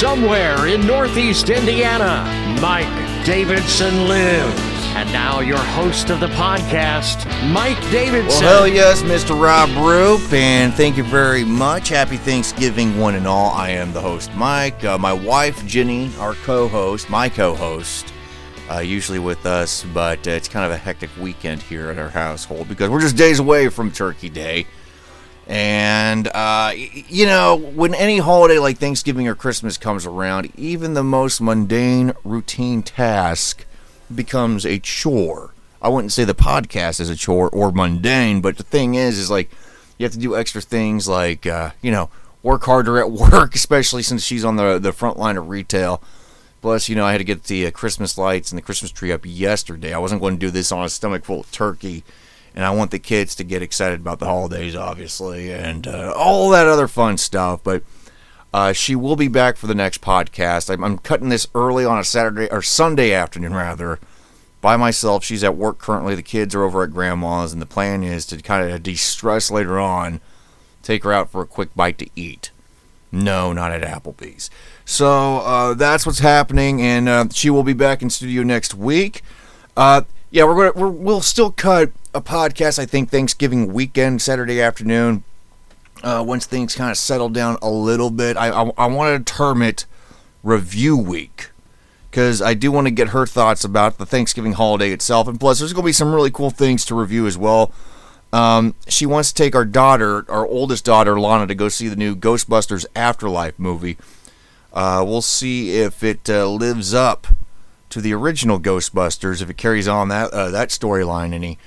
Somewhere in Northeast Indiana, Mike Davidson lives. And now, your host of the podcast, Mike Davidson. Well, hell yes, Mr. Rob Roop, and thank you very much. Happy Thanksgiving, one and all. I am the host, Mike. Uh, my wife, Jenny, our co host, my co host, uh, usually with us, but uh, it's kind of a hectic weekend here at our household because we're just days away from Turkey Day. And, uh, you know, when any holiday like Thanksgiving or Christmas comes around, even the most mundane, routine task becomes a chore. I wouldn't say the podcast is a chore or mundane, but the thing is, is like you have to do extra things like, uh, you know, work harder at work, especially since she's on the, the front line of retail. Plus, you know, I had to get the uh, Christmas lights and the Christmas tree up yesterday. I wasn't going to do this on a stomach full of turkey and I want the kids to get excited about the holidays, obviously, and uh, all that other fun stuff. But uh, she will be back for the next podcast. I'm, I'm, cutting this early on a Saturday or Sunday afternoon, rather, by myself. She's at work currently. The kids are over at grandma's, and the plan is to kind of de-stress later on, take her out for a quick bite to eat. No, not at Applebee's. So uh, that's what's happening, and uh, she will be back in studio next week. Yeah, we're gonna we're, we'll still cut a podcast. I think Thanksgiving weekend, Saturday afternoon. Uh, once things kind of settle down a little bit, I I, I want to term it review week because I do want to get her thoughts about the Thanksgiving holiday itself, and plus there's to be some really cool things to review as well. Um, she wants to take our daughter, our oldest daughter, Lana, to go see the new Ghostbusters Afterlife movie. Uh, we'll see if it uh, lives up to the original Ghostbusters if it carries on that uh, that storyline any.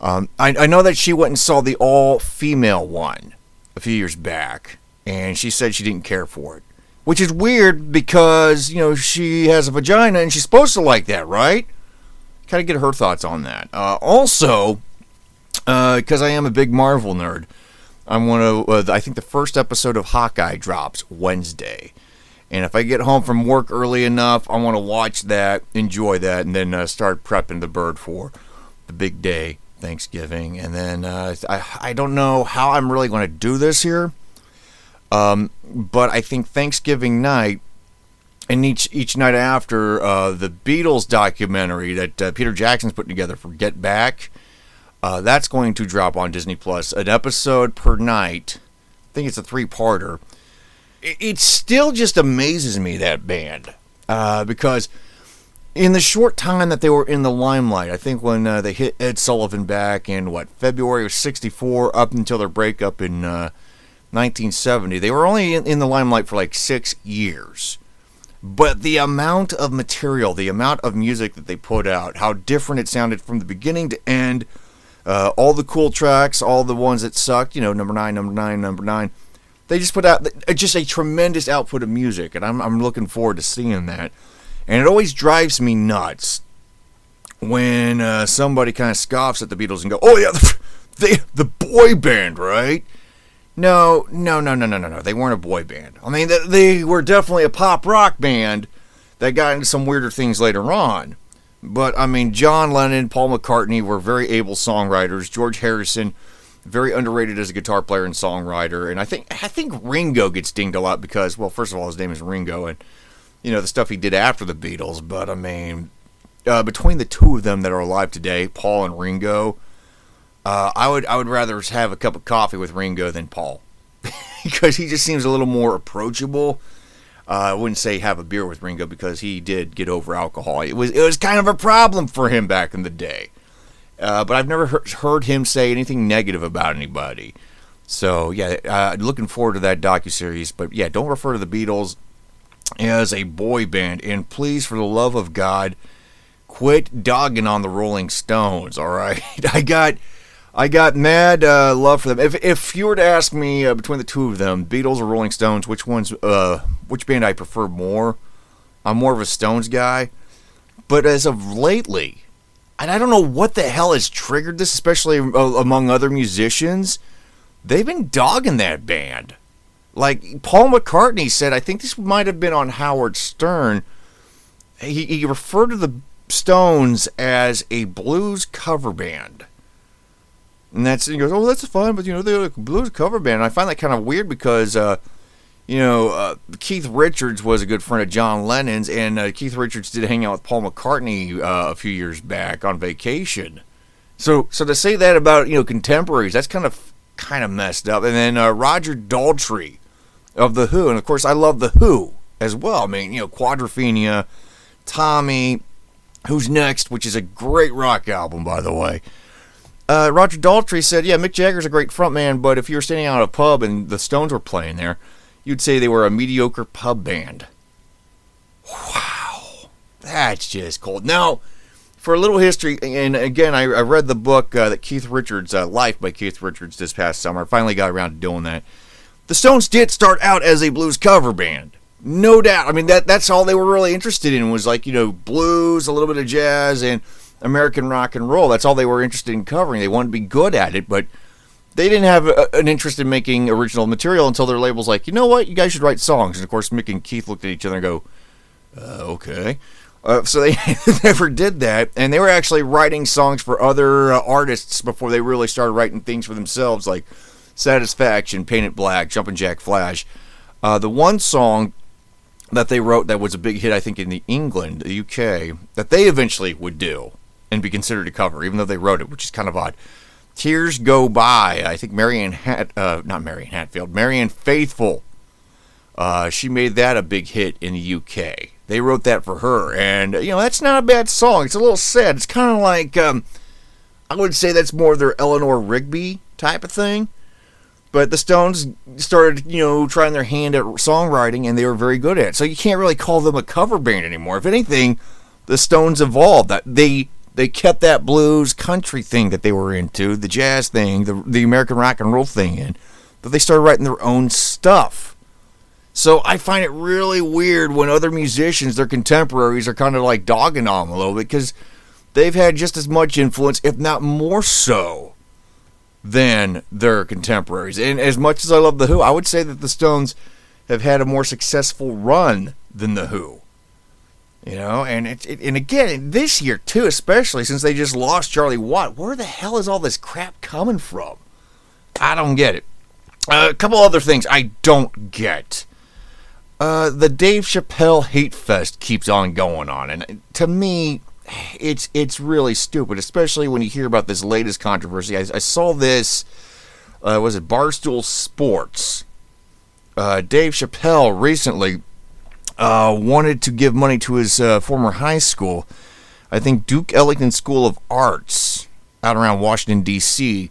Um, I, I know that she went and saw the all female one a few years back, and she said she didn't care for it, which is weird because you know she has a vagina and she's supposed to like that, right? Kind of get her thoughts on that. Uh, also, because uh, I am a big Marvel nerd, I want to. Uh, I think the first episode of Hawkeye drops Wednesday. And if I get home from work early enough, I want to watch that, enjoy that, and then uh, start prepping the bird for the big day, Thanksgiving. And then uh, I, I don't know how I'm really going to do this here, um, but I think Thanksgiving night and each each night after uh, the Beatles documentary that uh, Peter Jackson's putting together for Get Back, uh, that's going to drop on Disney Plus. An episode per night. I think it's a three-parter it still just amazes me that band uh, because in the short time that they were in the limelight, I think when uh, they hit Ed Sullivan back in what February of '64 up until their breakup in uh, 1970, they were only in, in the limelight for like six years. But the amount of material, the amount of music that they put out, how different it sounded from the beginning to end, uh, all the cool tracks, all the ones that sucked, you know, number nine, number nine, number nine they just put out just a tremendous output of music, and I'm, I'm looking forward to seeing that. And it always drives me nuts when uh, somebody kind of scoffs at the Beatles and go, "Oh yeah, the, the boy band, right?" No, no, no, no, no, no, no. They weren't a boy band. I mean, they, they were definitely a pop rock band that got into some weirder things later on. But I mean, John Lennon, Paul McCartney were very able songwriters. George Harrison very underrated as a guitar player and songwriter. And I think I think Ringo gets dinged a lot because, well, first of all, his name is Ringo, and you know the stuff he did after the Beatles. But I mean, uh, between the two of them that are alive today, Paul and Ringo, uh, I would I would rather have a cup of coffee with Ringo than Paul because he just seems a little more approachable. Uh, I wouldn't say have a beer with Ringo because he did get over alcohol. It was it was kind of a problem for him back in the day. Uh, but I've never he- heard him say anything negative about anybody. So yeah, uh, looking forward to that docu series. But yeah, don't refer to the Beatles as a boy band, and please, for the love of God, quit dogging on the Rolling Stones. All right, I got. I got mad uh, love for them. If, if you were to ask me uh, between the two of them, Beatles or Rolling Stones, which one's uh, which band I prefer more, I'm more of a Stones guy. But as of lately, and I don't know what the hell has triggered this, especially uh, among other musicians. They've been dogging that band. Like Paul McCartney said, I think this might have been on Howard Stern. He, he referred to the Stones as a blues cover band. And that's he goes, oh, that's fun, but you know they're a blues cover band. And I find that kind of weird because uh, you know, uh, Keith Richards was a good friend of John Lennon's, and uh, Keith Richards did hang out with Paul McCartney uh, a few years back on vacation. So, so to say that about you know contemporaries, that's kind of kind of messed up. And then uh, Roger Daltrey of the Who, and of course I love the Who as well. I mean, you know, Quadrophenia, Tommy, Who's Next, which is a great rock album, by the way. Uh, Roger Daltrey said, "Yeah, Mick Jagger's a great frontman, but if you were standing out at a pub and the Stones were playing there, you'd say they were a mediocre pub band." Wow, that's just cold. Now, for a little history, and again, I, I read the book uh, that Keith Richards, uh, Life by Keith Richards, this past summer. I finally got around to doing that. The Stones did start out as a blues cover band, no doubt. I mean, that that's all they were really interested in was like you know blues, a little bit of jazz, and American rock and roll. That's all they were interested in covering. They wanted to be good at it, but they didn't have a, an interest in making original material until their label's like, you know what, you guys should write songs. And of course, Mick and Keith looked at each other and go, uh, okay. Uh, so they never did that, and they were actually writing songs for other uh, artists before they really started writing things for themselves, like Satisfaction, Paint It Black, Jumpin' Jack Flash. Uh, the one song that they wrote that was a big hit, I think, in the England, the UK, that they eventually would do and be considered a cover, even though they wrote it, which is kind of odd. Tears Go By. I think Marianne Hat, uh, not Marianne Hatfield, Marianne Faithfull. Uh, she made that a big hit in the UK. They wrote that for her, and you know that's not a bad song. It's a little sad. It's kind of like um, I would say that's more their Eleanor Rigby type of thing. But the Stones started, you know, trying their hand at songwriting, and they were very good at it. So you can't really call them a cover band anymore. If anything, the Stones evolved. They they kept that blues country thing that they were into, the jazz thing, the the American rock and roll thing in, but they started writing their own stuff. So I find it really weird when other musicians, their contemporaries, are kind of like dogging on them a little bit because they've had just as much influence, if not more so, than their contemporaries. And as much as I love The Who, I would say that the Stones have had a more successful run than The Who. You know, and it's it, and again this year too, especially since they just lost Charlie Watt. Where the hell is all this crap coming from? I don't get it. Uh, a couple other things I don't get. Uh, the Dave Chappelle hate fest keeps on going on, and to me, it's it's really stupid, especially when you hear about this latest controversy. I, I saw this. Uh, was it Barstool Sports? Uh, Dave Chappelle recently uh, wanted to give money to his uh, former high school, I think Duke Ellington School of Arts, out around Washington D.C.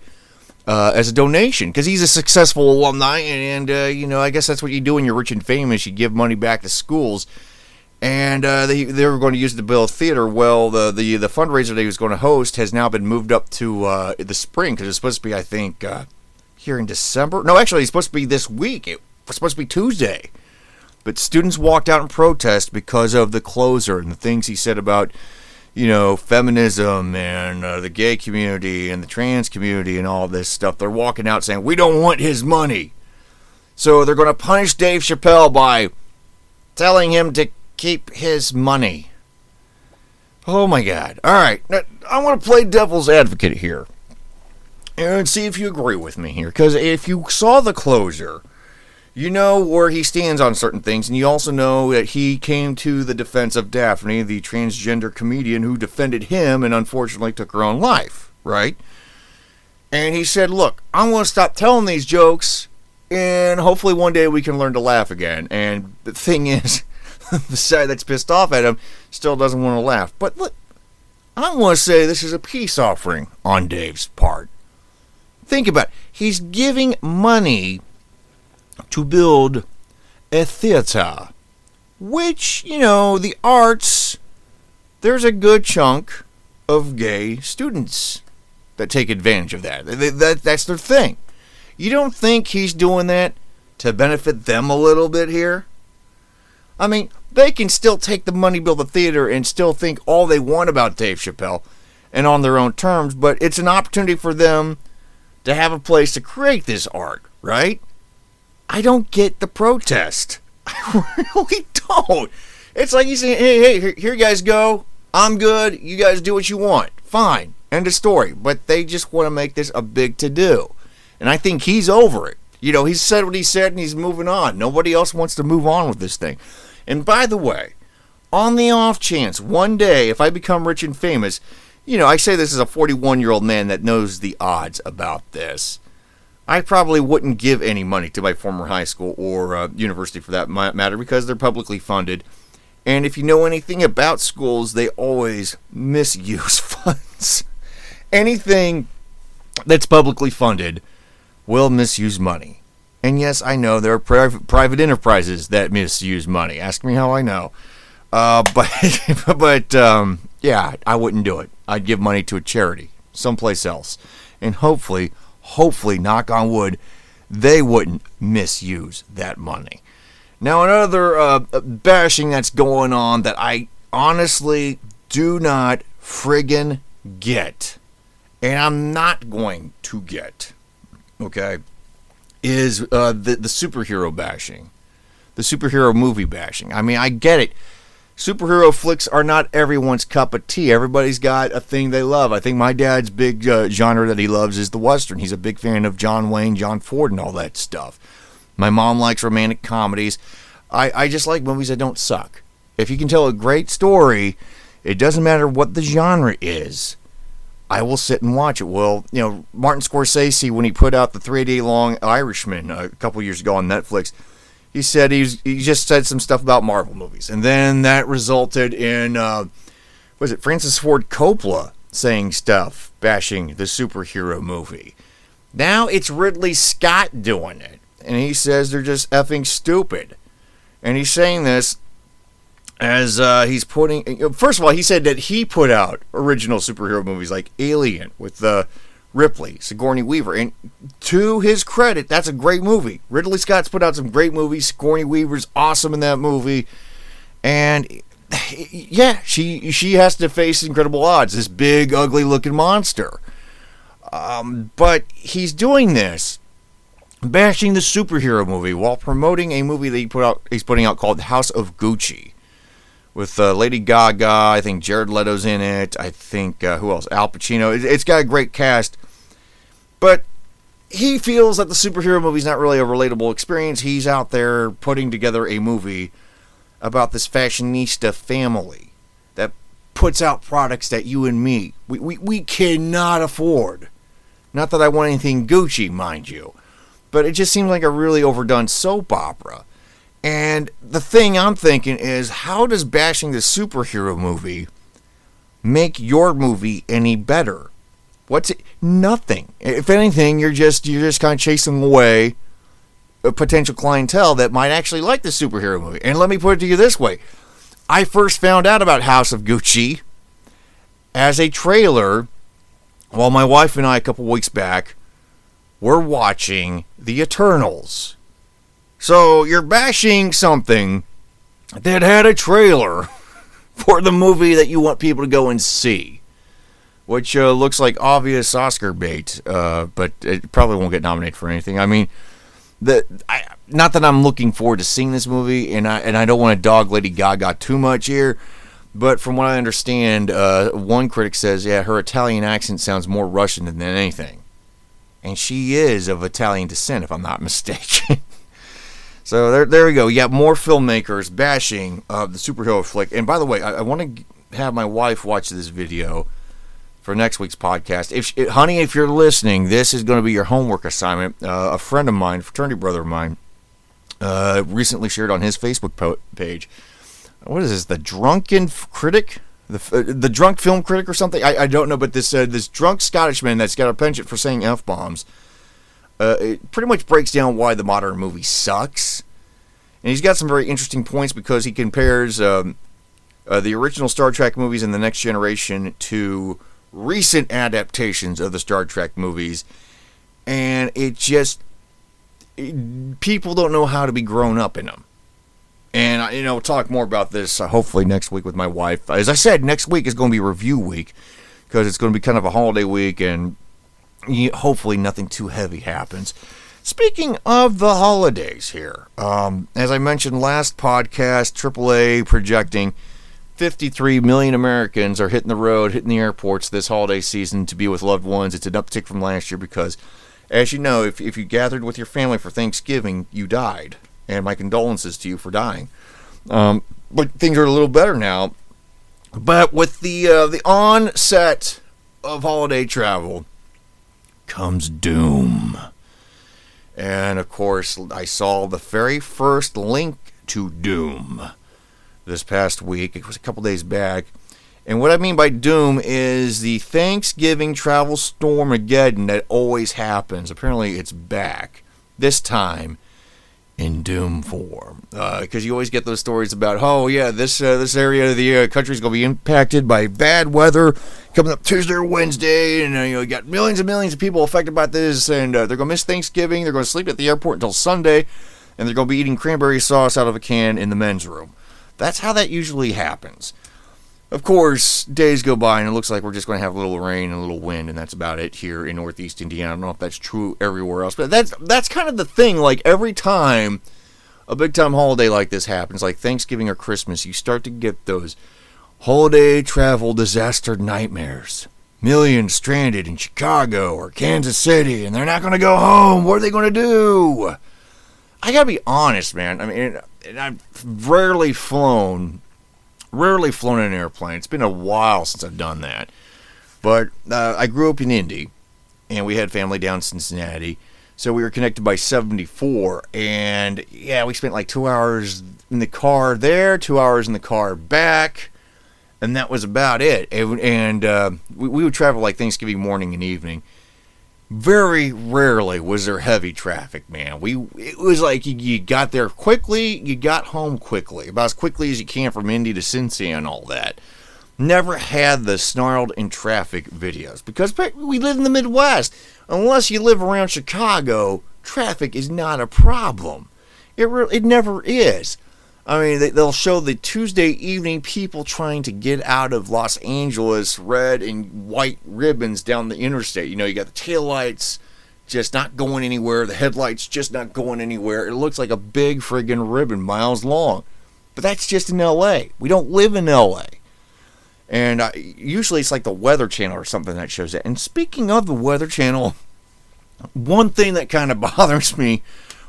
Uh, as a donation because he's a successful alumni, and, and uh, you know I guess that's what you do when you're rich and famous. You give money back to schools, and uh, they they were going to use build a theater. Well, the the the fundraiser that he was going to host has now been moved up to uh, the spring because it's supposed to be I think uh, here in December. No, actually, it's supposed to be this week. It was supposed to be Tuesday, but students walked out in protest because of the closer and the things he said about you know, feminism and uh, the gay community and the trans community and all this stuff. They're walking out saying, we don't want his money. So they're going to punish Dave Chappelle by telling him to keep his money. Oh my God. All right. Now, I want to play devil's advocate here and see if you agree with me here. Because if you saw the closer, you know where he stands on certain things, and you also know that he came to the defense of Daphne, the transgender comedian who defended him and unfortunately took her own life, right? And he said, Look, I'm going to stop telling these jokes, and hopefully one day we can learn to laugh again. And the thing is, the side that's pissed off at him still doesn't want to laugh. But look, I want to say this is a peace offering on Dave's part. Think about it. He's giving money to build a theater, which, you know, the arts, there's a good chunk of gay students that take advantage of that. that that's their thing. You don't think he's doing that to benefit them a little bit here? I mean, they can still take the money, build the theater, and still think all they want about Dave Chappelle and on their own terms, but it's an opportunity for them to have a place to create this art, right? I don't get the protest. I really don't. It's like he's saying, hey, hey, here you guys go. I'm good. You guys do what you want. Fine. End of story. But they just want to make this a big to do. And I think he's over it. You know, he's said what he said and he's moving on. Nobody else wants to move on with this thing. And by the way, on the off chance one day if I become rich and famous, you know, I say this as a 41 year old man that knows the odds about this. I probably wouldn't give any money to my former high school or uh, university for that matter because they're publicly funded. And if you know anything about schools, they always misuse funds. Anything that's publicly funded will misuse money. And yes, I know there are private, enterprises that misuse money. Ask me how I know. Uh, but but um, yeah, I wouldn't do it. I'd give money to a charity someplace else, and hopefully, hopefully, knock on wood, they wouldn't misuse that money. Now, another uh, bashing that's going on that I honestly do not friggin' get, and I'm not going to get, okay, is uh, the, the superhero bashing, the superhero movie bashing. I mean, I get it superhero flicks are not everyone's cup of tea. Everybody's got a thing they love. I think my dad's big uh, genre that he loves is the Western. He's a big fan of John Wayne, John Ford, and all that stuff. My mom likes romantic comedies. I, I just like movies that don't suck. If you can tell a great story, it doesn't matter what the genre is. I will sit and watch it. Well, you know, Martin Scorsese, when he put out the three day long Irishman a couple years ago on Netflix, he said he's he just said some stuff about Marvel movies, and then that resulted in uh, was it Francis Ford Coppola saying stuff bashing the superhero movie. Now it's Ridley Scott doing it, and he says they're just effing stupid, and he's saying this as uh, he's putting. First of all, he said that he put out original superhero movies like Alien with the. Uh, Ripley, Sigourney Weaver. And to his credit, that's a great movie. Ridley Scott's put out some great movies. Sigourney Weaver's awesome in that movie. And yeah, she she has to face incredible odds. This big, ugly looking monster. Um, but he's doing this, bashing the superhero movie while promoting a movie that he put out. He's putting out called House of Gucci, with uh, Lady Gaga. I think Jared Leto's in it. I think uh, who else? Al Pacino. it's got a great cast. But he feels that the superhero movie is not really a relatable experience. He's out there putting together a movie about this fashionista family that puts out products that you and me we, we, we cannot afford. Not that I want anything Gucci, mind you, but it just seems like a really overdone soap opera. And the thing I'm thinking is, how does bashing the superhero movie make your movie any better? What's it? Nothing. If anything, you're just you're just kind of chasing away a potential clientele that might actually like the superhero movie. And let me put it to you this way: I first found out about House of Gucci as a trailer while my wife and I a couple weeks back were watching The Eternals. So you're bashing something that had a trailer for the movie that you want people to go and see which uh, looks like obvious Oscar bait, uh, but it probably won't get nominated for anything. I mean, the I, not that I'm looking forward to seeing this movie, and I and I don't want to dog Lady Gaga too much here, but from what I understand, uh, one critic says, yeah, her Italian accent sounds more Russian than anything, and she is of Italian descent, if I'm not mistaken. so there, there we go. You got more filmmakers bashing uh, the superhero flick. And by the way, I, I want to have my wife watch this video for next week's podcast. If honey, if you're listening, this is going to be your homework assignment. Uh, a friend of mine, fraternity brother of mine, uh, recently shared on his Facebook po- page. What is this? The drunken critic, the uh, the drunk film critic or something? I, I don't know, but this uh, this drunk Scottishman that's got a penchant for saying f bombs. Uh, it pretty much breaks down why the modern movie sucks. And he's got some very interesting points because he compares um, uh, the original Star Trek movies and the Next Generation to recent adaptations of the Star Trek movies, and it just it, people don't know how to be grown up in them. And you know, talk more about this uh, hopefully next week with my wife. As I said, next week is going to be review week because it's going to be kind of a holiday week, and hopefully nothing too heavy happens. Speaking of the holidays here, um, as I mentioned last podcast, AAA projecting 53 million Americans are hitting the road, hitting the airports this holiday season to be with loved ones. It's an uptick from last year because As you know, if, if you gathered with your family for Thanksgiving, you died. And my condolences to you for dying. Um, but things are a little better now. But with the uh, the onset of holiday travel comes doom. And of course, I saw the very first link to Doom this past week. It was a couple days back. And what I mean by doom is the Thanksgiving travel storm again that always happens. Apparently, it's back. This time in doom form. Because uh, you always get those stories about, oh, yeah, this uh, this area of the uh, country is going to be impacted by bad weather coming up Tuesday or Wednesday. And uh, you know, got millions and millions of people affected by this. And uh, they're going to miss Thanksgiving. They're going to sleep at the airport until Sunday. And they're going to be eating cranberry sauce out of a can in the men's room. That's how that usually happens. Of course, days go by and it looks like we're just going to have a little rain and a little wind, and that's about it here in Northeast Indiana. I don't know if that's true everywhere else, but that's that's kind of the thing. Like every time a big time holiday like this happens, like Thanksgiving or Christmas, you start to get those holiday travel disaster nightmares. Millions stranded in Chicago or Kansas City, and they're not going to go home. What are they going to do? I gotta be honest, man. I mean, I've rarely flown rarely flown an airplane. It's been a while since I've done that. But uh, I grew up in Indy, and we had family down in Cincinnati. So we were connected by 74. And yeah, we spent like two hours in the car there, two hours in the car back. And that was about it. And, and uh, we, we would travel like Thanksgiving morning and evening very rarely was there heavy traffic, man. We it was like you, you, got there quickly, you got home quickly, about as quickly as you can from Indy to Cincy and all that. Never had the snarled in traffic videos because we live in the Midwest. Unless you live around Chicago, traffic is not a problem. It re- it never is. I mean, they, will show the Tuesday evening people trying to get out of Los Angeles, red and white ribbons down the interstate. You know, you got the taillights just not going anywhere, the headlights just not going anywhere. It looks like a big friggin' ribbon miles long. But that's just in LA. We don't live in LA. And uh, usually it's like the Weather Channel or something that shows it. And speaking of the Weather Channel, one thing that kind of bothers me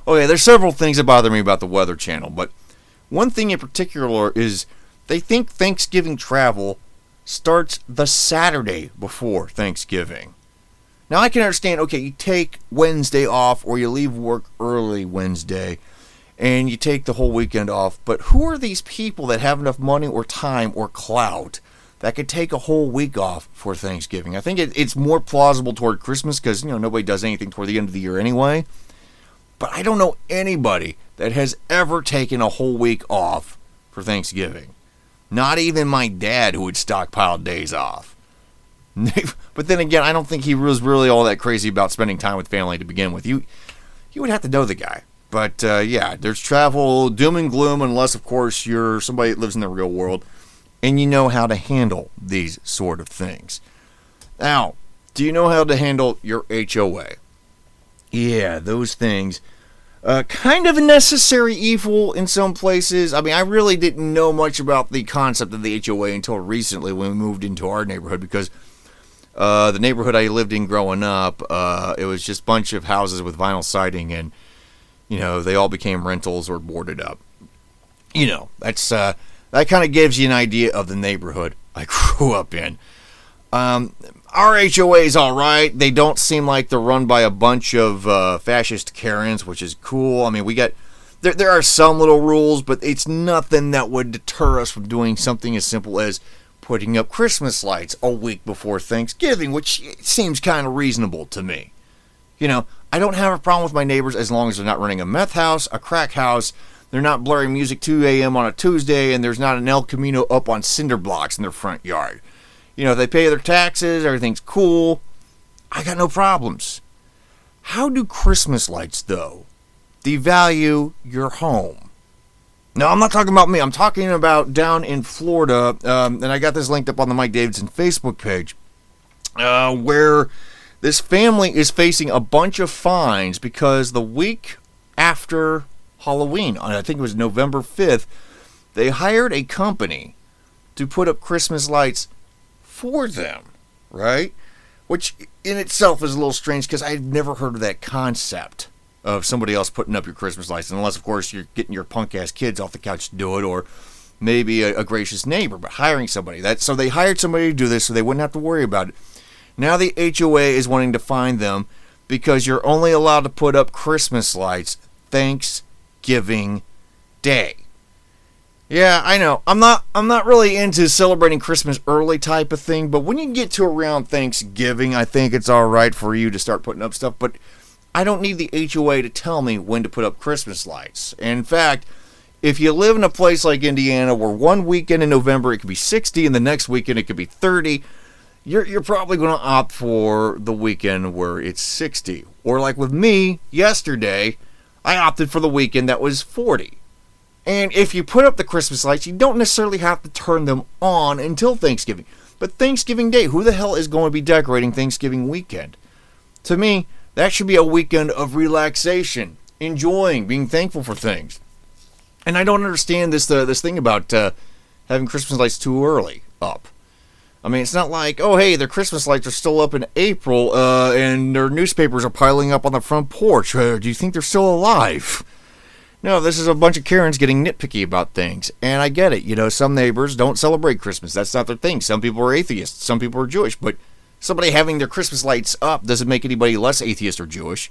okay, there's several things that bother me about the Weather Channel, but one thing in particular is they think Thanksgiving travel starts the Saturday before Thanksgiving. Now I can understand, okay, you take Wednesday off or you leave work early Wednesday and you take the whole weekend off, but who are these people that have enough money or time or clout that could take a whole week off for Thanksgiving? I think it, it's more plausible toward Christmas because, you know, nobody does anything toward the end of the year anyway. But I don't know anybody that has ever taken a whole week off for Thanksgiving. Not even my dad, who would stockpile days off. but then again, I don't think he was really all that crazy about spending time with family to begin with. You, you would have to know the guy. But uh, yeah, there's travel, doom and gloom, unless, of course, you're somebody that lives in the real world and you know how to handle these sort of things. Now, do you know how to handle your HOA? Yeah, those things. Uh, kind of a necessary evil in some places. I mean, I really didn't know much about the concept of the HOA until recently when we moved into our neighborhood because uh, the neighborhood I lived in growing up, uh, it was just a bunch of houses with vinyl siding, and you know they all became rentals or boarded up. You know, that's uh, that kind of gives you an idea of the neighborhood I grew up in. Um, our HOA is all right. They don't seem like they're run by a bunch of uh, fascist Karens, which is cool. I mean, we got there. There are some little rules, but it's nothing that would deter us from doing something as simple as putting up Christmas lights a week before Thanksgiving, which seems kind of reasonable to me. You know, I don't have a problem with my neighbors as long as they're not running a meth house, a crack house. They're not blaring music 2 a.m. on a Tuesday, and there's not an El Camino up on cinder blocks in their front yard. You know, if they pay their taxes, everything's cool. I got no problems. How do Christmas lights, though, devalue your home? Now, I'm not talking about me. I'm talking about down in Florida, um, and I got this linked up on the Mike Davidson Facebook page, uh, where this family is facing a bunch of fines because the week after Halloween, I think it was November 5th, they hired a company to put up Christmas lights for them, right? which in itself is a little strange because I've never heard of that concept of somebody else putting up your Christmas lights, unless, of course, you're getting your punk ass kids off the couch to do it, or maybe a, a, gracious neighbor, but hiring somebody. That so they hired somebody to do this, so they wouldn't have to worry about it. Now the HOA is wanting to find them because you're only allowed to put up Christmas lights Thanksgiving Day. Yeah, I know. I'm not I'm not really into celebrating Christmas early type of thing, but when you get to around Thanksgiving, I think it's all right for you to start putting up stuff, but I don't need the HOA to tell me when to put up Christmas lights. In fact, if you live in a place like Indiana where one weekend in November it could be 60 and the next weekend it could be 30, you're, you're probably going to opt for the weekend where it's 60. Or like with me yesterday, I opted for the weekend that was 40. And if you put up the Christmas lights, you don't necessarily have to turn them on until Thanksgiving. But Thanksgiving Day, who the hell is going to be decorating Thanksgiving weekend? To me, that should be a weekend of relaxation, enjoying, being thankful for things. And I don't understand this uh, this thing about uh, having Christmas lights too early up. I mean, it's not like, oh, hey, their Christmas lights are still up in April uh, and their newspapers are piling up on the front porch. Uh, do you think they're still alive? No, this is a bunch of Karens getting nitpicky about things. And I get it. You know, some neighbors don't celebrate Christmas. That's not their thing. Some people are atheists. Some people are Jewish. But somebody having their Christmas lights up doesn't make anybody less atheist or Jewish.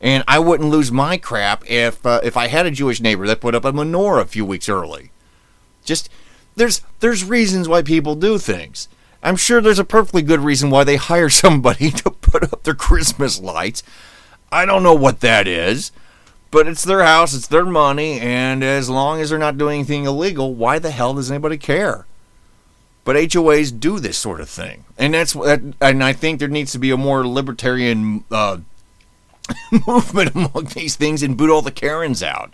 And I wouldn't lose my crap if uh, if I had a Jewish neighbor that put up a menorah a few weeks early. Just there's there's reasons why people do things. I'm sure there's a perfectly good reason why they hire somebody to put up their Christmas lights. I don't know what that is. But it's their house, it's their money, and as long as they're not doing anything illegal, why the hell does anybody care? But HOAs do this sort of thing, and that's and I think there needs to be a more libertarian uh, movement among these things and boot all the Karens out.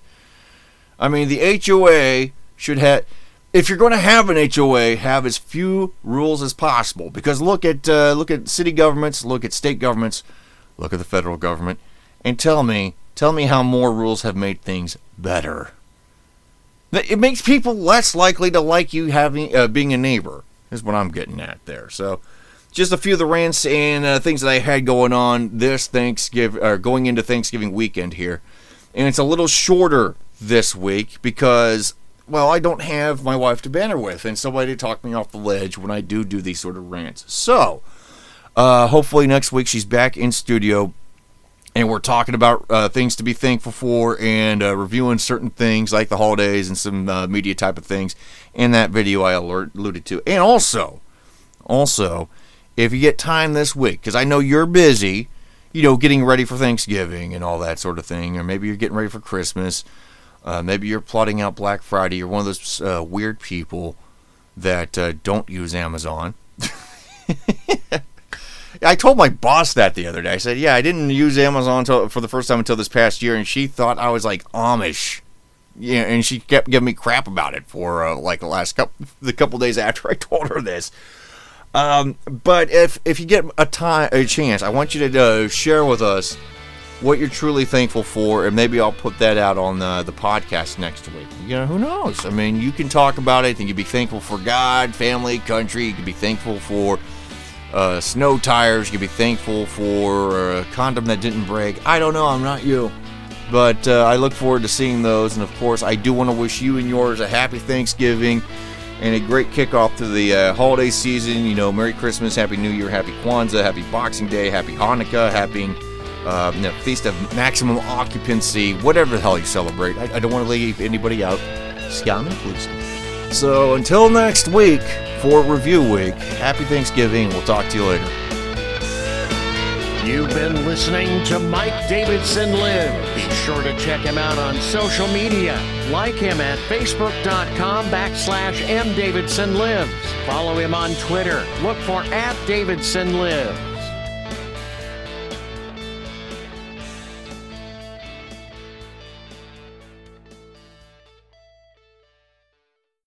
I mean, the HOA should have. If you're going to have an HOA, have as few rules as possible. Because look at uh, look at city governments, look at state governments, look at the federal government, and tell me Tell me how more rules have made things better. It makes people less likely to like you having uh, being a neighbor. Is what I'm getting at there. So, just a few of the rants and uh, things that I had going on this Thanksgiving, or going into Thanksgiving weekend here, and it's a little shorter this week because, well, I don't have my wife to banter with and somebody to talk me off the ledge when I do do these sort of rants. So, uh, hopefully next week she's back in studio and we're talking about uh, things to be thankful for and uh, reviewing certain things like the holidays and some uh, media type of things in that video I alluded to. And also, also, if you get time this week, because I know you're busy, you know, getting ready for Thanksgiving and all that sort of thing, or maybe you're getting ready for Christmas, uh, maybe you're plotting out Black Friday. You're one of those uh, weird people that uh, don't use Amazon. I told my boss that the other day. I said, "Yeah, I didn't use Amazon until, for the first time until this past year," and she thought I was like Amish. Yeah, and she kept giving me crap about it for uh, like the last couple the couple days after I told her this. Um, but if if you get a time a chance, I want you to uh, share with us what you're truly thankful for, and maybe I'll put that out on the, the podcast next week. You know, who knows? I mean, you can talk about it, and you can be thankful for God, family, country. You can be thankful for uh, snow tires. You can be thankful for a condom that didn't break. I don't know. I'm not you. But uh, I look forward to seeing those. And of course, I do want to wish you and yours a happy Thanksgiving and a great kickoff to the uh, holiday season. You know, Merry Christmas, Happy New Year, Happy Kwanzaa, Happy Boxing Day, Happy Hanukkah, Happy uh, you know, Feast of Maximum Occupancy, whatever the hell you celebrate. I, I don't want to leave anybody out. Scam inclusive. So until next week for Review Week, happy Thanksgiving. We'll talk to you later. You've been listening to Mike Davidson Live. Be sure to check him out on social media. Like him at facebook.com backslash mdavidsonlives. Follow him on Twitter. Look for at Davidson Live.